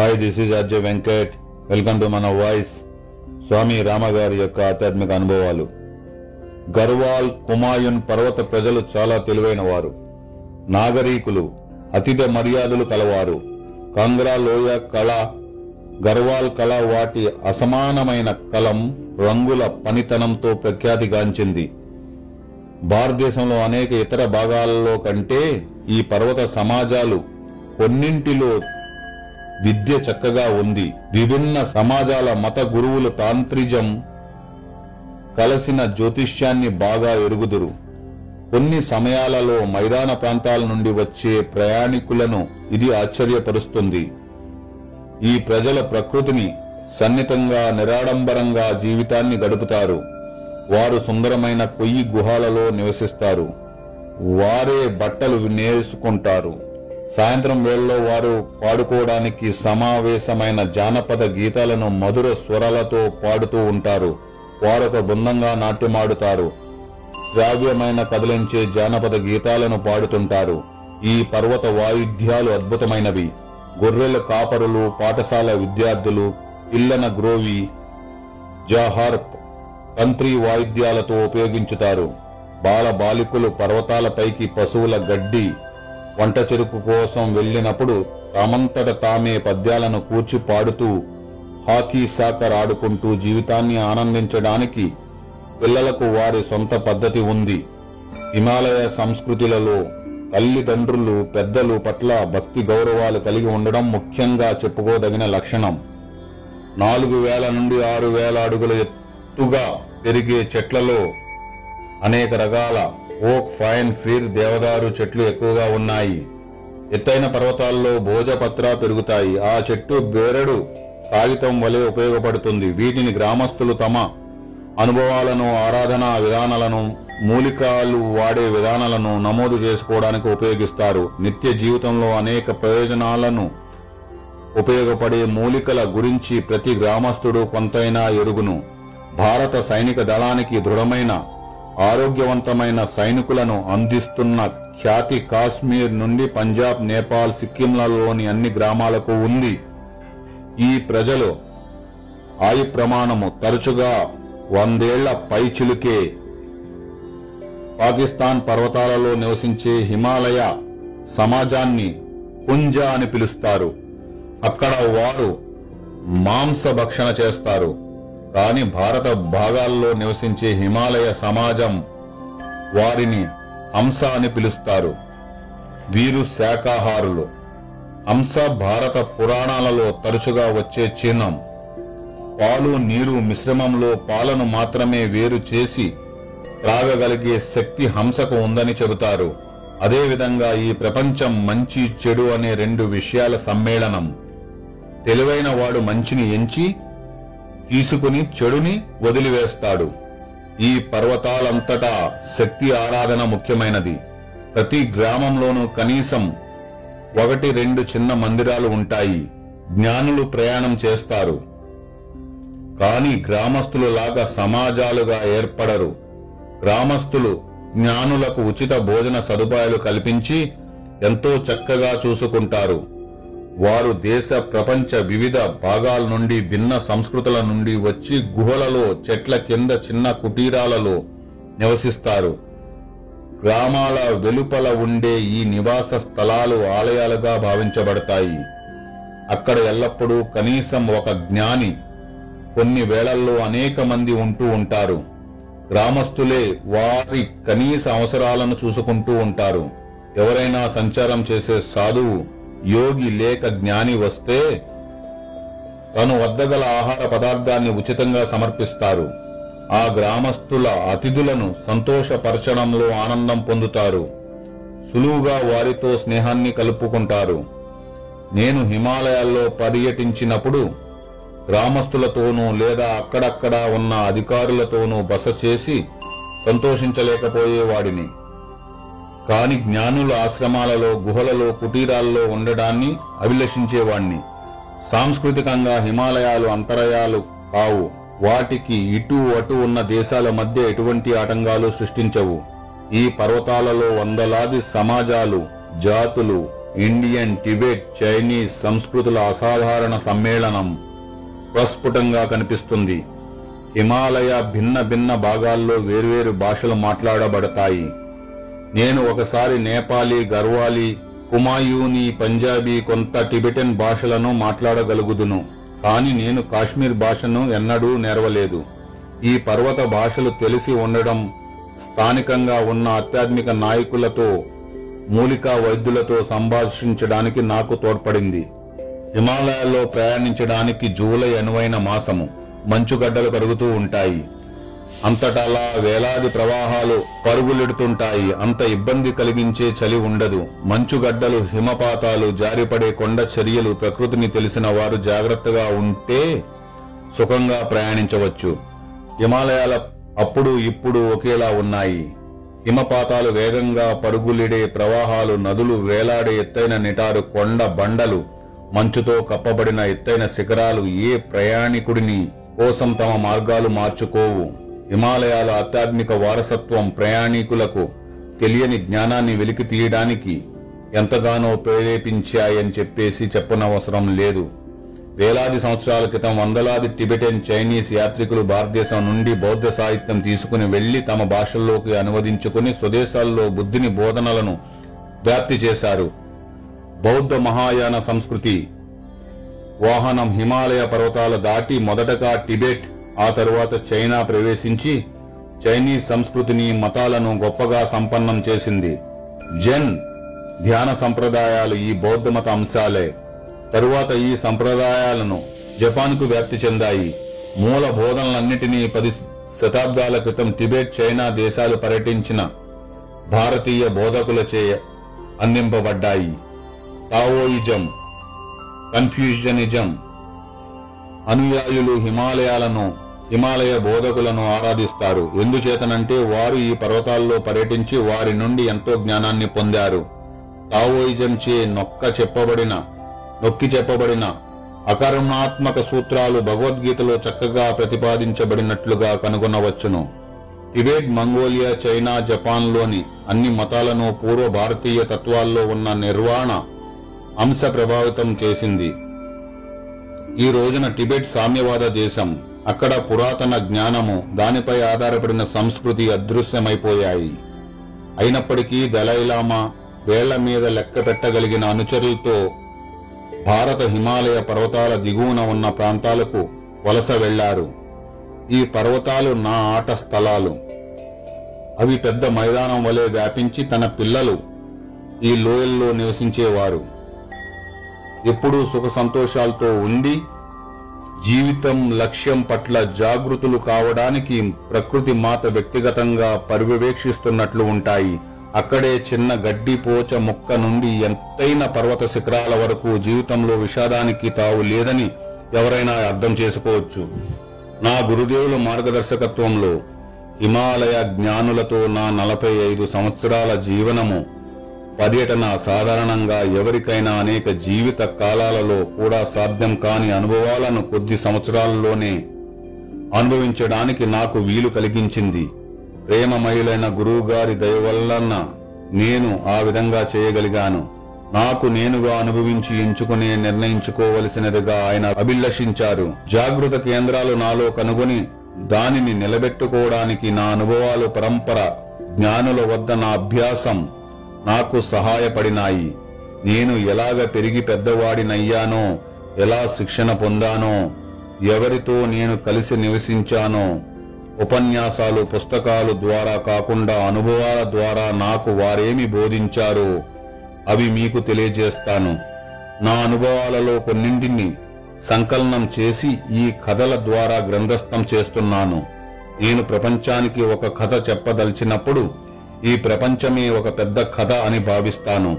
Hi this is Ajay Venkat welcome to మన voice Swami రామగారి యొక్క ఆధ్యాత్మిక అనుభవాలు. గర్వాల్ కుమాయున్ పర్వత ప్రజలు చాలా తెలివైన వారు. నాగరీకులు అతిథ మర్యాదలు కలవారు. కాంగ్రా లోయ కళ గర్వాల్ కళ వాటి అసమానమైన కలం రంగుల పనితనంతో ప్రఖ్యాతిగాంచింది. భారతదేశంలో అనేక ఇతర భాగాలలో కంటే ఈ పర్వత సమాజాలు కొన్నింటిలో విద్య చక్కగా ఉంది. విభిన్న సమాజాల మత గురువులు తాంత్రిజం కలసిన జ్యోతిష్యాన్ని బాగా ఎరుగుదురు. కొన్ని సమయాలలో మైదాన ప్రాంతాల నుండి వచ్చే ప్రయాణికులను ఇది ఆశ్చర్యపరుస్తుంది. ఈ ప్రజల ప్రకృతిని సన్నిహితంగా నిరాడంబరంగా జీవితాన్ని గడుపుతారు. వారు సుందరమైన కొయ్యి గుహాలలో నివసిస్తారు. వారే బట్టలు నేసుకుంటారు సాయంత్రం వేళలో వారు పాడుకోవడానికి సమావేశమైన జానపద గీతాలను మధుర స్వరాలతో పాడుతూ ఉంటారు. వారొక బృందంగా నాట్యమాడుతారు. శ్రావ్యమైన కదిలించే జానపద గీతాలను పాడుతుంటారు. ఈ పర్వత వాయిద్యాలు అద్భుతమైనవి. గొర్రెల కాపరులు పాఠశాల విద్యార్థులు ఇల్లన గ్రోవి జహార్ప్ తంత్రి వాయిద్యాలతో ఉపయోగించుతారు. బాల బాలికలు పర్వతాలపైకి పశువుల గడ్డి వంట చెరుకు కోసం వెళ్ళినప్పుడు తామంతట తామే పద్యాలను కూర్చి పాడుతూ హాకీ సాకర్ ఆడుకుంటూ జీవితాన్ని ఆనందించడానికి పిల్లలకు వారి సొంత పద్ధతి ఉంది. హిమాలయ సంస్కృతులలో తల్లిదండ్రులు పెద్దలు పట్ల భక్తి గౌరవాలు కలిగి ఉండడం ముఖ్యంగా చెప్పుకోదగిన లక్షణం. నాలుగు వేల నుండి ఆరు వేల అడుగుల ఎత్తుగా పెరిగే చెట్లలో అనేక రకాల ఓక్ ఫైన్ ఫీర్ దేవదారు చెట్లు ఎక్కువగా ఉన్నాయి. ఎత్తైన పర్వతాల్లో భోజపత్ర పెరుగుతాయి. ఆ చెట్టు బేరడు కాగితం వలె ఉపయోగపడుతుంది. వీటిని గ్రామస్తులు తమ అనుభవాలను ఆరాధనా విధానాలను మూలికాలు వాడే విధానాలను నమోదు చేసుకోవడానికి ఉపయోగిస్తారు. నిత్య జీవితంలో అనేక ప్రయోజనాలను ఉపయోగపడే మూలికల గురించి ప్రతి గ్రామస్తుడు కొంతైనా ఎరుగును. భారత సైనిక దళానికి దృఢమైన ఆరోగ్యవంతమైన సైనికులను అందిస్తున్న ఖ్యాతి కాశ్మీర్ నుండి పంజాబ్ నేపాల్ సిక్కింలలోని అన్ని గ్రామాలకు ఉంది. ఈ ప్రజలు ఆయు ప్రమాణము తరచుగా వందేళ్ళ పైచిలుకే పాకిస్తాన్ పర్వతాలలో నివసించే హిమాలయ సమాజాన్ని పుంజ అని పిలుస్తారు. అక్కడ వారు మాంస భక్షణ చేస్తారు. కాని భారత భాగాల్లో నివసించే హిమాలయ సమాజం వారిని హంస అని పిలుస్తారు. వీరు శాకాహారులు. హంస భారత పురాణాలలో తరచుగా వచ్చే చిహ్నం. పాలు నీరు మిశ్రమంలో పాలను మాత్రమే వేరు చేసి త్రాగగలిగే శక్తి హంసకు ఉందని చెబుతారు. అదేవిధంగా ఈ ప్రపంచం మంచి చెడు అనే రెండు విషయాల సమ్మేళనం. తెలివైన వాడు మంచిని ఎంచి తీసుకుని చెడుని వదిలివేస్తాడు. ఈ పర్వతాలంతటా శక్తి ఆరాధన ముఖ్యమైనది. ప్రతి గ్రామంలోనూ కనీసం ఒకటి రెండు చిన్న మందిరాలు ఉంటాయి. జ్ఞానులు ప్రయాణం చేస్తారు. కాని గ్రామస్తులు లాగా సమాజాలుగా ఏర్పడరు. గ్రామస్తులు జ్ఞానులకు ఉచిత భోజన సదుపాయాలు కల్పించి ఎంతో చక్కగా చూసుకుంటారు. వారు దేశ ప్రపంచ వివిధ భాగాల నుండి భిన్న సంస్కృతుల నుండి వచ్చి గుహలలో చెట్ల కింద చిన్న కుటీరాలలో నివసిస్తారు. గ్రామాల వెలుపల ఉండే ఈ నివాస స్థలాలు ఆలయాలుగా భావించబడతాయి. అక్కడ ఎల్లప్పుడూ కనీసం ఒక జ్ఞాని కొన్ని వేళల్లో అనేక మంది ఉంటూ ఉంటారు. గ్రామస్తులే వారి కనీస అవసరాలను చూసుకుంటూ ఉంటారు. ఎవరైనా సంచారం చేసే సాధువు యోగి లేక జ్ఞాని వస్తే తను వద్దగల ఆహార పదార్థాన్ని ఉచితంగా సమర్పిస్తారు. ఆ గ్రామస్తుల అతిథులను సంతోషపరచడంలో ఆనందం పొందుతారు. సులువుగా వారితో స్నేహాన్ని కలుపుకుంటారు. నేను హిమాలయాల్లో పర్యటించినప్పుడు గ్రామస్తులతోనూ లేదా అక్కడక్కడ ఉన్న అధికారులతోనూ బస చేసి సంతోషించలేకపోయేవాడిని. కాని జ్ఞానుల ఆశ్రమాలలో గుహలలో కుటీరాల్లో ఉండడాన్ని అభిలషించేవాణ్ణి. సాంస్కృతికంగా హిమాలయాలు అంతరయాలు కావు. వాటికి ఇటు అటు ఉన్న దేశాల మధ్య ఎటువంటి ఆటంకాలు సృష్టించవు. ఈ పర్వతాలలో వందలాది సమాజాలు జాతులు ఇండియన్ టిబెట్ చైనీస్ సంస్కృతుల అసాధారణ సమ్మేళనం ప్రస్ఫుటంగా కనిపిస్తుంది. హిమాలయ భిన్న భిన్న భాగాల్లో వేర్వేరు భాషలు మాట్లాడబడతాయి. నేను ఒకసారి నేపాలీ గర్వాలీ కుమాయూని పంజాబీ కొంత టిబెటన్ భాషలను మాట్లాడగలుగుదును. కాని నేను కాశ్మీర్ భాషను ఎన్నడూ నేర్వలేదు. ఈ పర్వత భాషలు తెలిసి ఉండడం స్థానికంగా ఉన్న ఆధ్యాత్మిక నాయకులతో మూలికా వైద్యులతో సంభాషించడానికి నాకు తోడ్పడింది. హిమాలయాల్లో ప్రయాణించడానికి జూలై అనువైన మాసము మంచుగడ్డలు కరుగుతూ ఉంటాయి. అంతటలా వేలాది ప్రవాహాలు పరుగులెడుతుంటాయి. అంత ఇబ్బంది కలిగించే చలి ఉండదు. మంచుగడ్డలు హిమపాతాలు జారిపడే కొండ చర్యలు ప్రకృతిని తెలిసిన వారు జాగ్రత్తగా ఉంటే సుఖంగా ప్రయాణించవచ్చు. హిమాలయాల అప్పుడు ఇప్పుడు ఒకేలా ఉన్నాయి. హిమపాతాలు వేగంగా పరుగులిడే ప్రవాహాలు నదులు వేలాడే ఎత్తైన నిటారు కొండ బండలు మంచుతో కప్పబడిన ఎత్తైన శిఖరాలు ఏ ప్రయాణికుడిని కోసం తమ మార్గాలు మార్చుకోవు. హిమాలయాల ఆధ్యాత్మిక వారసత్వం ప్రయాణికులకు తెలియని జ్ఞానాన్ని వెలికి తీయడానికి ఎంతగానో ప్రేరేపించాయని చెప్పేసి చెప్పనవసరం లేదు. వేలాది సంవత్సరాల క్రితం వందలాది టిబెటన్ చైనీస్ యాత్రికులు భారతదేశం నుండి బౌద్ధ సాహిత్యం తీసుకుని వెళ్ళి తమ భాషల్లోకి అనువదించుకుని స్వదేశాల్లో బుద్ధిని బోధనలను వ్యాప్తి చేశారు. బౌద్ధ మహాయాన సంస్కృతి వాహనం హిమాలయ పర్వతాల దాటి మొదటగా టిబెట్ ఆ తరువాత చైనా ప్రవేశించి చైనీస్ సంస్కృతిని మతాలను గొప్పగా సంపన్నం చేసింది. జెన్ ధ్యాన సంప్రదాయాలు ఈ బౌద్ధమత అంశాలే. తరువాత ఈ సంప్రదాయాలను జపాన్కు వ్యాప్తి చెందాయి. మూల బోధనలన్నిటినీ పది శతాబ్దాల క్రితం టిబెట్ చైనా దేశాలు పర్యటించిన భారతీయ బోధకులచే అందింపబడ్డాయి. తావోయిజం కన్ఫ్యూజనిజం అనుయాయులు హిమాలయాలను హిమాలయ బోధకులను ఆరాధిస్తారు. ఎందుచేతనంటే వారు ఈ పర్వతాల్లో పర్యటించి వారి నుండి ఎంతో జ్ఞానాన్ని పొందారు. తావోయిజం చే నొక్క చెప్పబడిన నొక్కి చెప్పబడిన అకరుణాత్మక సూత్రాలు భగవద్గీతలో చక్కగా ప్రతిపాదించబడినట్లుగా కనుగొనవచ్చును. టిబెట్ మంగోలియా చైనా జపాన్లోని అన్ని మతాలను పూర్వ భారతీయ తత్వాల్లో ఉన్న నిర్వాణ అంశ ప్రభావితం చేసింది. ఈ రోజున టిబెట్ సామ్యవాద దేశం అక్కడ పురాతన జ్ఞానము దానిపై ఆధారపడిన సంస్కృతి అదృశ్యమైపోయాయి. అయినప్పటికీ దలైలామా వేళ్ళ మీద లెక్క పెట్టగలిగిన అనుచరులతో భారత హిమాలయ పర్వతాల దిగువన ఉన్న ప్రాంతాలకు వలస వెళ్ళారు. ఈ పర్వతాలు నా ఆట స్థలాలు. అవి పెద్ద మైదానం వలె వ్యాపించి తన పిల్లలు ఈ లోయల్లో నివసించేవారు. ఎప్పుడూ సుఖ సంతోషాలతో ఉండి జీవితం లక్ష్యం పట్ల జాగృతులు కావడానికి ప్రకృతి మాత వ్యక్తిగతంగా పర్యవేక్షిస్తున్నట్లు ఉంటాయి. అక్కడే చిన్న గడ్డి పోచ మొక్క నుండి ఎంతైన పర్వత శిఖరాల వరకు జీవితంలో విషాదానికి తావు లేదని ఎవరైనా అర్థం చేసుకోవచ్చు. నా గురుదేవుల మార్గదర్శకత్వంలో హిమాలయ జ్ఞానులతో నా నలభై ఐదు సంవత్సరాల జీవనము పర్యటన సాధారణంగా ఎవరికైనా అనేక జీవిత కాలాలలో కూడా సాధ్యం కాని అనుభవాలను కొద్ది సంవత్సరాల్లోనే అనుభవించడానికి నాకు వీలు కలిగించింది. ప్రేమమయులైన గురువుగారి దయ నేను ఆ విధంగా చేయగలిగాను. నాకు నేనుగా అనుభవించి ఎంచుకునే నిర్ణయించుకోవలసినదిగా ఆయన అభిలషించారు. జాగృత కేంద్రాలు నాలో కనుగొని దానిని నిలబెట్టుకోవడానికి నా అనుభవాలు పరంపర జ్ఞానుల వద్ద నా అభ్యాసం నాకు సహాయపడినాయి. నేను ఎలాగ పెరిగి పెద్దవాడినయ్యానో ఎలా శిక్షణ పొందానో ఎవరితో నేను కలిసి నివసించానో ఉపన్యాసాలు పుస్తకాలు ద్వారా కాకుండా అనుభవాల ద్వారా నాకు వారేమి బోధించారో అవి మీకు తెలియజేస్తాను. నా అనుభవాలలో కొన్నింటిని సంకలనం చేసి ఈ కథల ద్వారా గ్రంథస్థం చేస్తున్నాను. నేను ప్రపంచానికి ఒక కథ చెప్పదలిచినప్పుడు ఈ ప్రపంచమే ఒక పెద్ద కథ అని భావిస్తాను.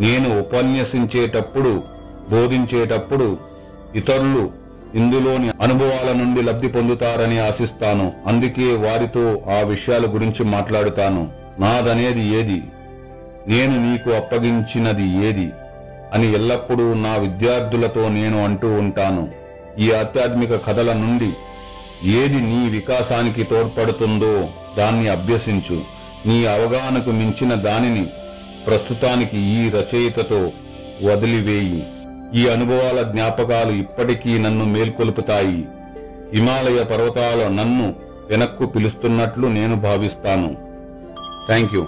నేను ఉపన్యసించేటప్పుడు బోధించేటప్పుడు ఇతరులు ఇందులోని అనుభవాల నుండి లబ్ధి పొందుతారని ఆశిస్తాను. అందుకే వారితో ఆ విషయాల గురించి మాట్లాడుతాను. నాదనేది ఏది? నేను నీకు అప్పగించినది ఏది? అని ఎల్లప్పుడూ నా విద్యార్థులతో నేను అంటూ ఉంటాను. ఈ ఆధ్యాత్మిక కథల నుండి ఏది నీ వికాసానికి తోడ్పడుతుందో దాన్ని అభ్యసించు. నీ అవగాహనకు మించిన దానిని ప్రస్తుతానికి ఈ రచయితతో వదిలివేయి. ఈ అనుభవాల జ్ఞాపకాలు ఇప్పటికీ నన్ను మేల్కొల్పుతాయి. హిమాలయ పర్వతాల నన్ను వెనక్కు పిలుస్తున్నట్లు నేను భావిస్తాను. Thank you.